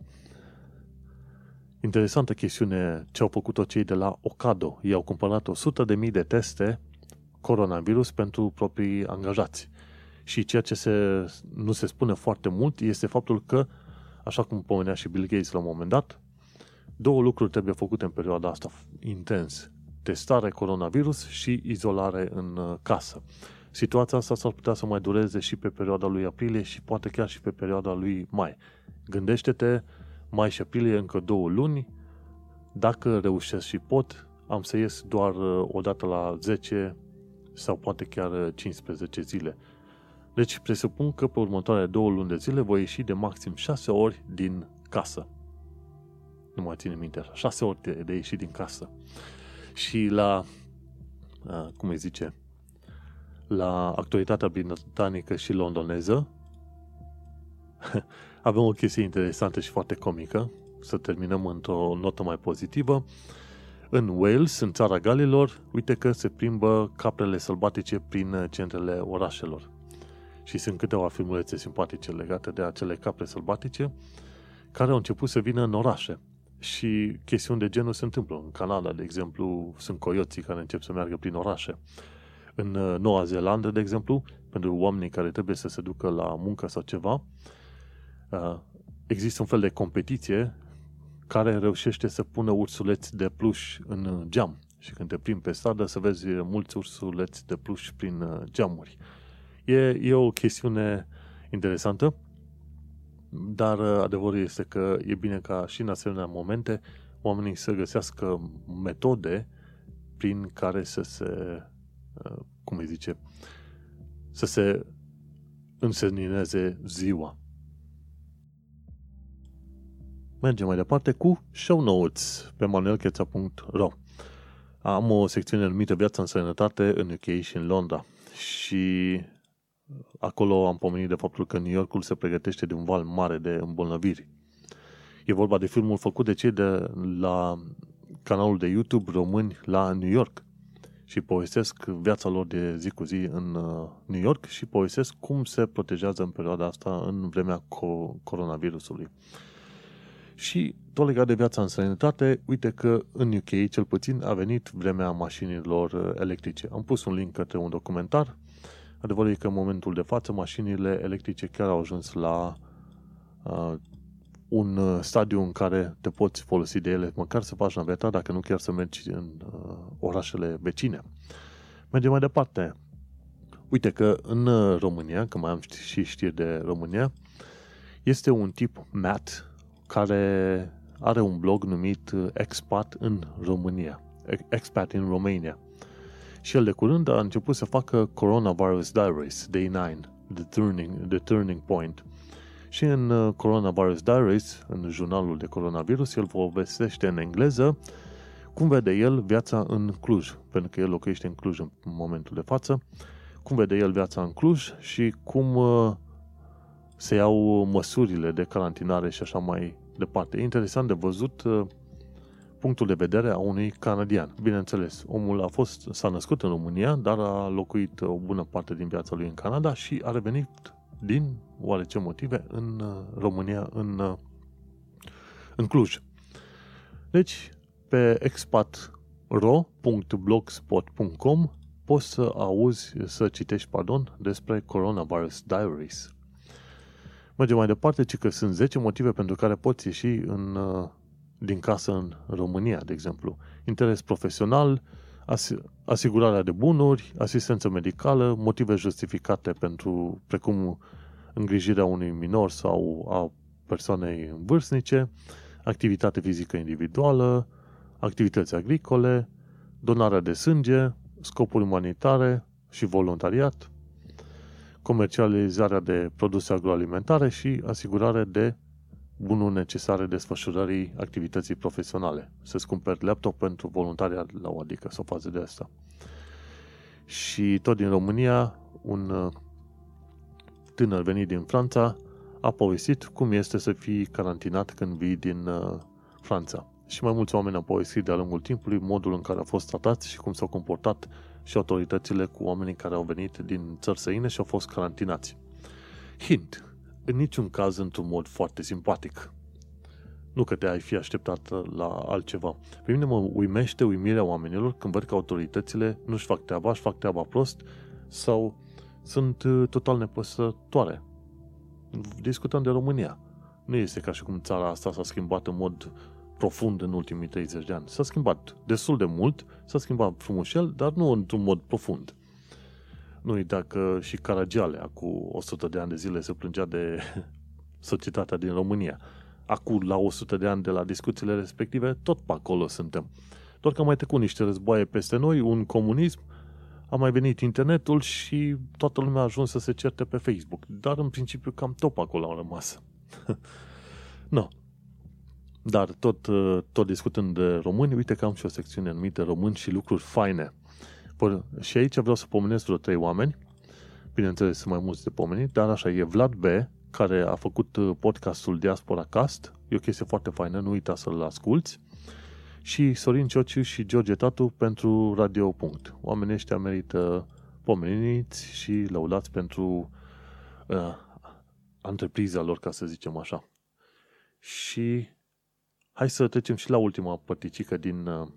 Interesantă chestiune ce au făcut-o cei de la Ocado. Ei au cumpărat 100.000 de teste coronavirus pentru proprii angajați. Și ceea ce se, nu se spune foarte mult este faptul că, așa cum pomenea și Bill Gates la un moment dat, două lucruri trebuie făcute în perioada asta intens. Testare coronavirus și izolare în uh, casă. Situația asta s-ar putea să mai dureze și pe perioada lui aprilie și poate chiar și pe perioada lui mai. Gândește-te mai și aprilie încă două luni, dacă reușesc și pot, am să ies doar uh, o dată la 10 sau poate chiar 15 uh, zile. Deci presupun că pe următoarele două luni de zile voi ieși de maxim 6 ori din casă. Nu mai ține minte așa. 6 ori de, de ieși din casă. Și la, uh, cum îi zice, la actualitatea britanică și londoneză, [laughs] avem o chestie interesantă și foarte comică, să terminăm într-o notă mai pozitivă. În Wales, în țara Galilor, uite că se plimbă caprele sălbatice prin centrele orașelor. Și sunt câteva filmulețe simpatice legate de acele capre sălbatice care au început să vină în orașe. Și chestiuni de genul se întâmplă. În Canada, de exemplu, sunt coioții care încep să meargă prin orașe. În Noua Zeelandă, de exemplu, pentru oamenii care trebuie să se ducă la muncă sau ceva, Uh, există un fel de competiție care reușește să pună ursuleți de pluș în geam. Și când te plimbi pe stradă să vezi mulți ursuleți de pluș prin uh, geamuri. E, e o chestiune interesantă, dar uh, adevărul este că e bine ca și în asemenea momente oamenii să găsească metode prin care să se, cum îi zice, să se însenineze ziua. Mergem mai departe cu show notes pe manuelcheța.ro Am o secțiune numită Viața în sănătate în UK și în Londra și acolo am pomenit de faptul că New Yorkul se pregătește de un val mare de îmbolnăviri. E vorba de filmul făcut de cei de la canalul de YouTube români la New York și povestesc viața lor de zi cu zi în uh, New York și povestesc cum se protejează în perioada asta în vremea coronavirusului. Și tot legat de viața în sănătate, uite că în UK, cel puțin, a venit vremea mașinilor uh, electrice. Am pus un link către un documentar. Adevărul e că în momentul de față mașinile electrice chiar au ajuns la uh, un uh, stadiu în care te poți folosi de ele, măcar să faci naveta, dacă nu chiar să mergi în uh, orașele vecine. Mergem mai departe. Uite că în uh, România, că mai am și știri de România, este un tip Matt, care are un blog numit uh, Expat în România. Expat in Romania. Și el de curând a început să facă Coronavirus Diaries, Day 9, The Turning, the turning Point. Și în uh, Coronavirus Diaries, în jurnalul de coronavirus, el povestește în engleză cum vede el viața în Cluj, pentru că el locuiește în Cluj în momentul de față, cum vede el viața în Cluj și cum uh, se iau măsurile de carantinare și așa mai departe. E interesant de văzut uh, punctul de vedere a unui canadian. Bineînțeles, omul a fost, s-a născut în România, dar a locuit o bună parte din viața lui în Canada și a revenit din oarece motive în uh, România, în, în Cluj. Deci, pe expatro.blogspot.com poți să auzi, să citești, pardon, despre Coronavirus Diaries. Mergem mai departe, ci că sunt 10 motive pentru care poți ieși în, uh, din casă în România, de exemplu. Interes profesional, asigurarea de bunuri, asistență medicală, motive justificate pentru, precum îngrijirea unui minor sau a persoanei vârstnice, activitate fizică individuală, activități agricole, donarea de sânge, scopuri umanitare și voluntariat, comercializarea de produse agroalimentare și asigurare de bunuri necesare desfășurării activității profesionale. Să-ți cumperi laptop pentru voluntariat la o adică sau fază de asta. Și tot din România, un uh, tânăr venit din Franța a povestit cum este să fii carantinat când vii din uh, Franța. Și mai mulți oameni au povestit de-a lungul timpului modul în care au fost tratați și cum s-au comportat și autoritățile cu oamenii care au venit din țări săine și au fost carantinați. Hint, în niciun caz într-un mod foarte simpatic. Nu că te-ai fi așteptat la altceva. Pe mine mă uimește uimirea oamenilor când văd că autoritățile nu-și fac treaba, își fac treaba prost sau sunt uh, total nepăsătoare. Discutăm de România. Nu este ca și cum țara asta s-a schimbat în mod profund în ultimii 30 de ani. S-a schimbat destul de mult, s-a schimbat frumușel, dar nu într-un mod profund. Nu uita că și Caragiale, cu 100 de ani de zile, se plângea de [laughs] societatea din România. Acum, la 100 de ani de la discuțiile respective, tot pe acolo suntem. Doar că am mai trecut niște războaie peste noi, un comunism, a mai venit internetul și toată lumea a ajuns să se certe pe Facebook. Dar, în principiu, cam tot acolo au rămas. [laughs] no. Dar tot, uh, tot discutând de români, uite că am și o secțiune anumită români și lucruri faine. Și aici vreau să pomenesc vreo trei oameni. Bineînțeles, sunt mai mulți de pomenit, dar așa e Vlad B., care a făcut uh, podcastul Diaspora Cast. E o chestie foarte faină, nu uita să-l asculti. Și Sorin Ciociu și George Tatu pentru Radio. Punct. Oamenii ăștia merită pomeniți și lăudați pentru uh, antrepriza lor, ca să zicem așa. Și Hai să trecem și la ultima părticică din, uh,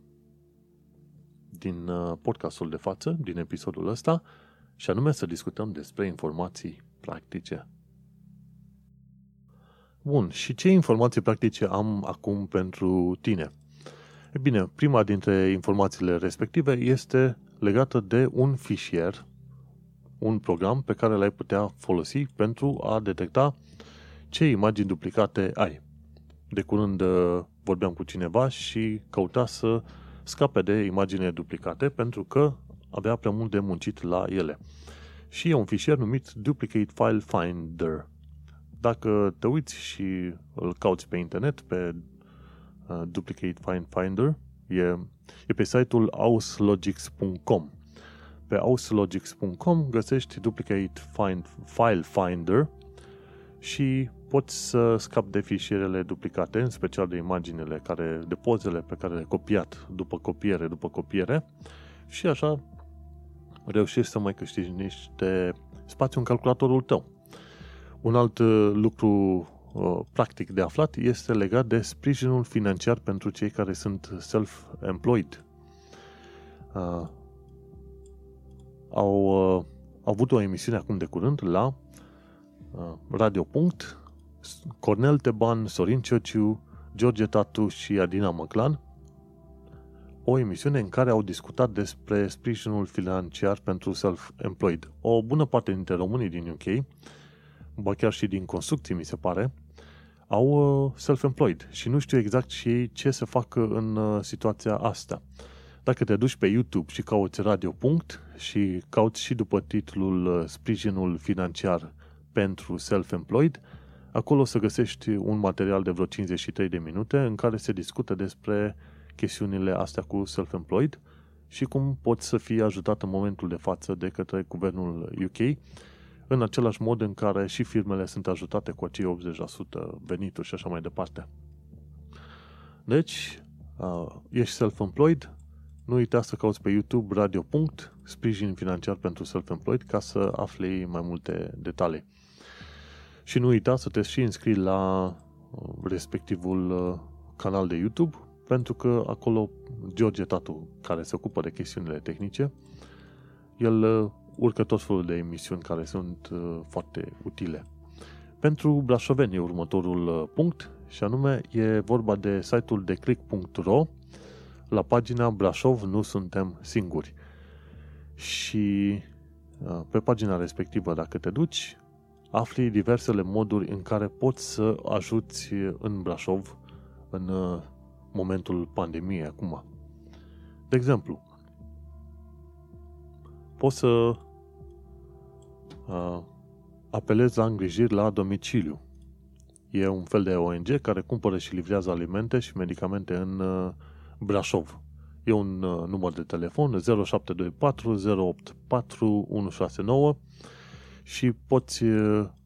din uh, podcastul de față, din episodul ăsta, și anume să discutăm despre informații practice. Bun, și ce informații practice am acum pentru tine? E bine, prima dintre informațiile respective este legată de un fișier, un program pe care l-ai putea folosi pentru a detecta ce imagini duplicate ai. De curând uh, vorbeam cu cineva și căuta să scape de imagine duplicate pentru că avea prea mult de muncit la ele. Și e un fișier numit Duplicate File Finder. Dacă te uiți și îl cauți pe internet, pe uh, Duplicate File Finder, e, e pe site-ul auslogics.com. Pe auslogics.com găsești Duplicate Find, File Finder și poți să scapi de fișierele duplicate, în special de imaginele, care, de pozele pe care le-ai copiat după copiere, după copiere și așa reușești să mai câștigi niște spațiu în calculatorul tău. Un alt uh, lucru uh, practic de aflat este legat de sprijinul financiar pentru cei care sunt self-employed. Uh, au, uh, au avut o emisiune acum de curând la uh, Radio Punct Cornel Teban, Sorin Ciociu, George Tatu și Adina Măclan, o emisiune în care au discutat despre sprijinul financiar pentru self-employed. O bună parte dintre românii din UK, ba chiar și din construcții, mi se pare, au uh, self-employed și nu știu exact și ei ce să facă în uh, situația asta. Dacă te duci pe YouTube și cauți Radio. Punct și cauți și după titlul uh, Sprijinul financiar pentru self-employed, acolo o să găsești un material de vreo 53 de minute în care se discută despre chestiunile astea cu self-employed și cum poți să fii ajutat în momentul de față de către guvernul UK în același mod în care și firmele sunt ajutate cu acei 80% venituri și așa mai departe. Deci, uh, ești self-employed, nu uita să cauți pe YouTube Radio. sprijin financiar pentru self-employed ca să afli mai multe detalii. Și nu uita să te și înscrii la uh, respectivul uh, canal de YouTube, pentru că acolo George Tatu, care se ocupă de chestiunile tehnice, el uh, urcă tot felul de emisiuni care sunt foarte utile. Pentru brașoveni e următorul punct și anume e vorba de site-ul de click.ro la pagina Brașov nu suntem singuri. Și pe pagina respectivă, dacă te duci, afli diversele moduri în care poți să ajuți în Brașov în uh, momentul pandemiei acum. De exemplu, poți să uh, apelezi la îngrijiri la domiciliu. E un fel de ONG care cumpără și livrează alimente și medicamente în uh, Brașov. E un uh, număr de telefon 0724 084 169 și poți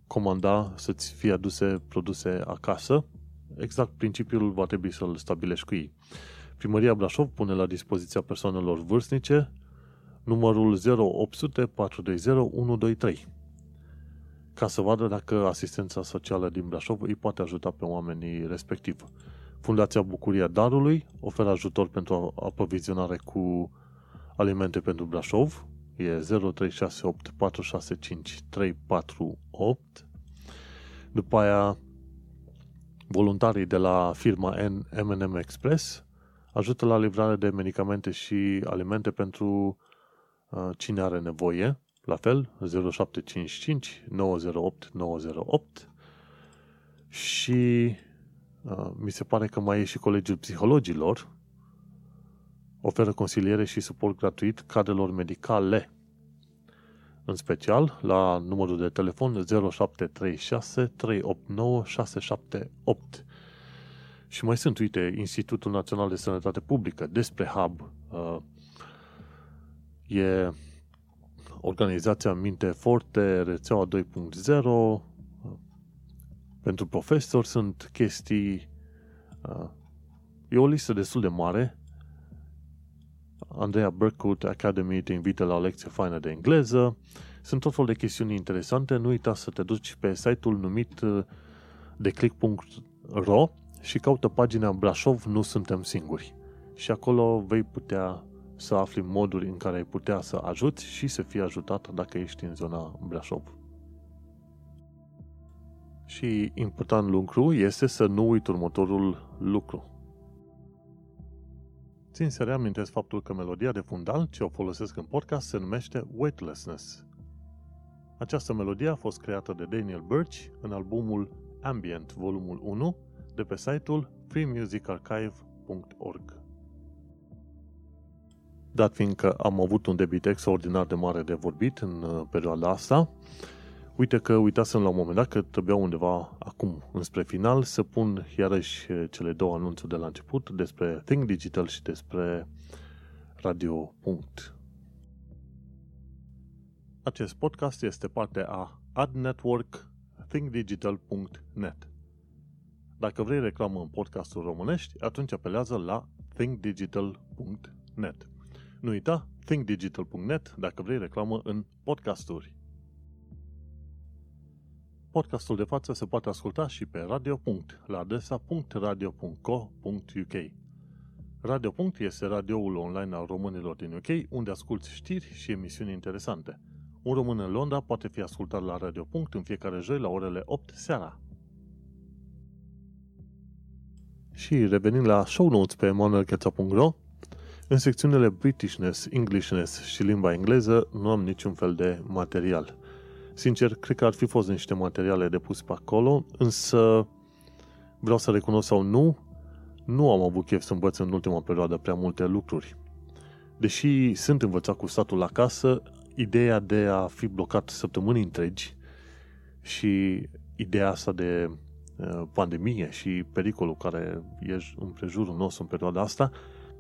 comanda să-ți fie aduse produse acasă. Exact principiul va trebui să-l stabilești cu ei. Primăria Brașov pune la dispoziția persoanelor vârstnice numărul 0800 420 123 ca să vadă dacă asistența socială din Brașov îi poate ajuta pe oamenii respectiv. Fundația Bucuria Darului oferă ajutor pentru aprovizionare cu alimente pentru Brașov, e 0368 465 348. După aia, voluntarii de la firma M&M Express ajută la livrare de medicamente și alimente pentru uh, cine are nevoie. La fel, 0755 908 908 și uh, mi se pare că mai e și Colegiul Psihologilor, oferă consiliere și suport gratuit cadrelor medicale. În special, la numărul de telefon 0736 389 678. Și mai sunt, uite, Institutul Național de Sănătate Publică, despre Hub. Uh, e organizația Minte Forte, rețeaua 2.0, pentru profesori sunt chestii... Uh, e o listă destul de mare Andrea Berkut Academy te invită la o lecție faină de engleză. Sunt tot fel de chestiuni interesante. Nu uita să te duci pe site-ul numit uh, declick.ro și caută pagina Brașov Nu Suntem Singuri. Și acolo vei putea să afli moduri în care ai putea să ajuți și să fii ajutat dacă ești în zona Brașov. Și important lucru este să nu uiți următorul lucru. Țin să reamintesc faptul că melodia de fundal ce o folosesc în podcast se numește Weightlessness. Această melodie a fost creată de Daniel Birch în albumul Ambient, volumul 1, de pe site-ul freemusicarchive.org. Dat fiindcă am avut un debit extraordinar de mare de vorbit în uh, perioada asta, Uite că uitasem la un moment dat că trebuia undeva acum, înspre final, să pun iarăși cele două anunțuri de la început despre Think Digital și despre Radio. Acest podcast este parte a Ad Network thinkdigital.net. Dacă vrei reclamă în podcastul românești, atunci apelează la thinkdigital.net. Nu uita, thinkdigital.net dacă vrei reclamă în podcasturi. Podcastul de față se poate asculta și pe Radio. la adresa .radio.co.uk. Radio. este radioul online al românilor din UK, unde asculti știri și emisiuni interesante. Un român în Londra poate fi ascultat la Radio. în fiecare joi la orele 8 seara. Și revenind la show notes pe manuelcheța.ro, în secțiunile Britishness, Englishness și limba engleză nu am niciun fel de material. Sincer, cred că ar fi fost niște materiale de pus pe acolo, însă vreau să recunosc sau nu, nu am avut chef să învăț în ultima perioadă prea multe lucruri. deși sunt învățat cu statul acasă, ideea de a fi blocat săptămâni întregi și ideea asta de uh, pandemie și pericolul care e în prejurul nostru în perioada asta,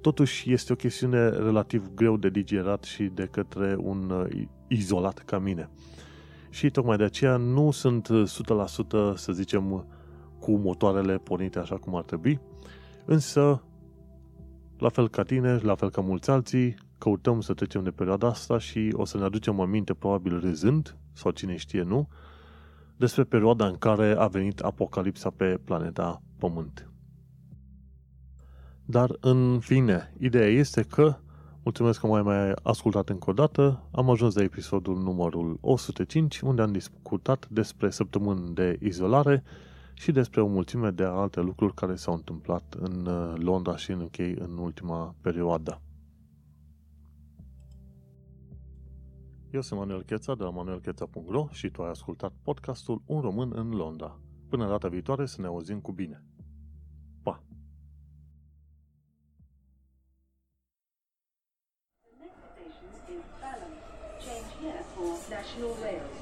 totuși este o chestiune relativ greu de digerat și de către un uh, izolat ca mine. Și tocmai de aceea nu sunt 100% să zicem cu motoarele pornite așa cum ar trebui, însă la fel ca tine, la fel ca mulți alții, căutăm să trecem de perioada asta și o să ne aducem aminte, probabil râzând, sau cine știe nu, despre perioada în care a venit apocalipsa pe planeta Pământ. Dar, în fine, ideea este că, mulțumesc că mai mai ascultat încă o dată, am ajuns la episodul numărul 105, unde am discutat despre săptămâni de izolare și despre o mulțime de alte lucruri care s-au întâmplat în uh, Londra și în UK în ultima perioadă. Eu sunt Manuel Cheța de la manuelcheța.ro și tu ai ascultat podcastul Un român în Londra. Până data viitoare să ne auzim cu bine. additional layer.